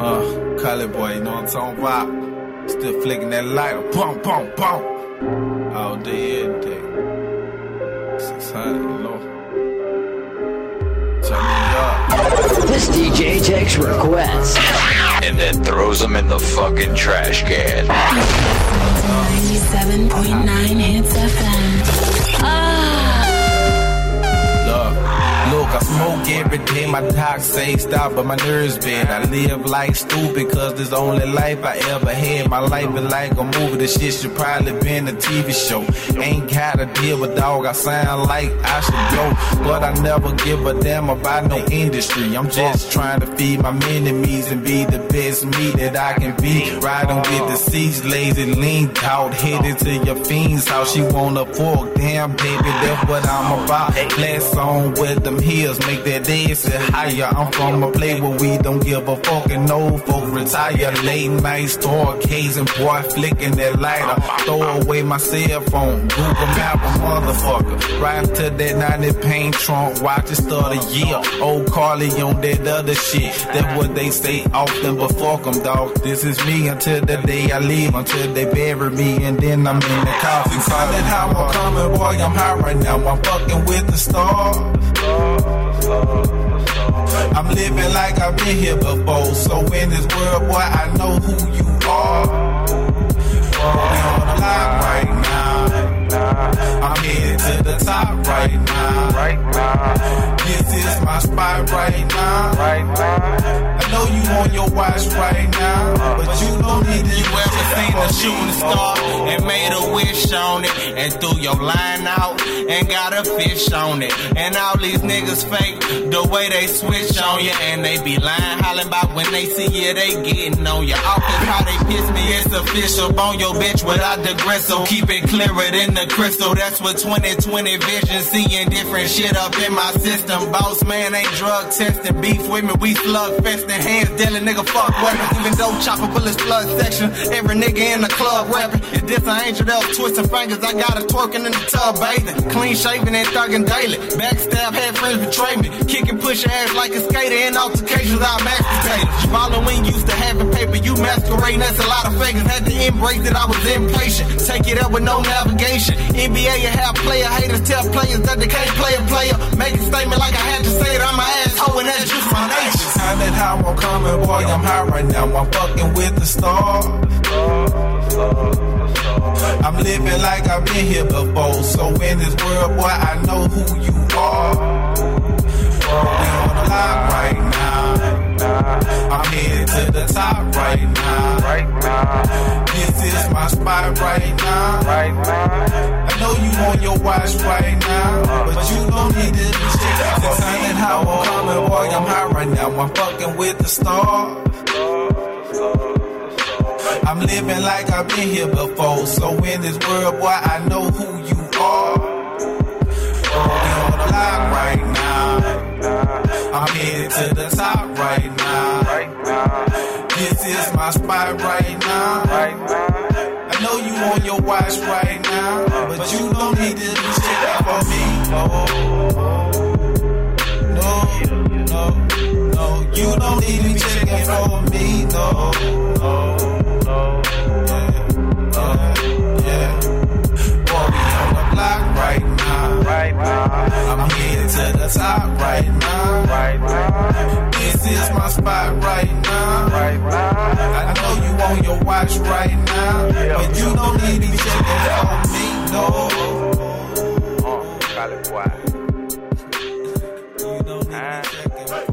Uh, Karley Boi, you know what I'm talking about? Still flicking that lighter. Pump, pump, pump. All day, every day. 600, you know. Turn me up. This DJ takes requests. and then throws them in the fucking trash can. 97.9 Hits FM. Every day. My say stop, but my nerves bend. I live like stupid, cause this only life I ever had. My life is like a movie. This shit should probably been a TV show. Ain't gotta deal with dog. I sound like I should go, but I never give a damn about no industry. I'm just trying to feed my enemies and be the best me that I can be. Riding with the seats, lazy, lean out, headed to your fiend's house. She wanna fork, damn baby, that's what I'm about. Last on with them heels, make that dance sit higher. I'm from a place where we don't give a fuck and no folk retire. Late night store, case and boy flicking that lighter. Throw away my cell phone, Google Map a motherfucker. Ride to that 90 paint trunk, watch it start a year. Old Karley on that other shit. That's what they say often, but fuck 'em, dog. This is me until the day I leave, until they bury me, and then I'm in the coffin. Finding how I'm coming, boy, I'm high right now. I'm fucking with the stars. I'm living like I've been here before. So in this world, boy, I know who you are. We on the line right now. Top right now. Right now. This is my spot right now. Right now. I know you on your watch right now, but you don't need to. You ever seen a shooting star and made a wish on it and threw your line out and got a fish on it? And all these niggas fake the way they switch on you and they be lying, hollering about when they see you, they getting on you. Off is how they piss me, it's official. Bone your bitch without the gristle. Keep it clearer than the crystal. That's what 2020 vision, seeing different shit up in my system. Boss man ain't drug testing, beef with me, we slug festing, hands dealing, nigga fuck weapons. Even though chopper bullets flood section, every nigga in the club rapping. If this an angel was twisting fingers, I got her twerking in the tub bathing. Clean shaven and thugging daily. Backstab, had friends betray me. Kicking push ass like a skater in altercations, I masturbated. Following used to having paper, you masquerading, that's a lot of fakers. Had to embrace that I was impatient. Take it up with no navigation. NBA, you have player haters, tell players that they can't play a player. Make a statement like I had to say it, I'm an asshole, and that's just my nature. Time that how I'm coming, boy, I'm high right now. I'm fucking with the stars. I'm living like I've been here before. So in this world, boy, I know who you are. We on the line right now. I'm headed to the top right now. Right now. This is my spot right now. Right now. On your watch right now, but you don't need to be checking for me. And how I'm coming, boy, I'm high right now. I'm fucking with the stars. I'm living like I've been here before. So in this world, boy, I know who you are. On the right now. I'm headed to the top right now. This is my spot right now. I know you on your watch right now, but you don't need to be checking for me. No, no, no, no. You don't need to be checking for me. No, no, no. Yeah, uh, yeah. Boy, we on the block right now. Right now. I'm headed to the top right now. Right now. This is my spot right now. Right now. I know you on your watch right now, but you don't need to be checking for me. No. Oh, you don't need to be checking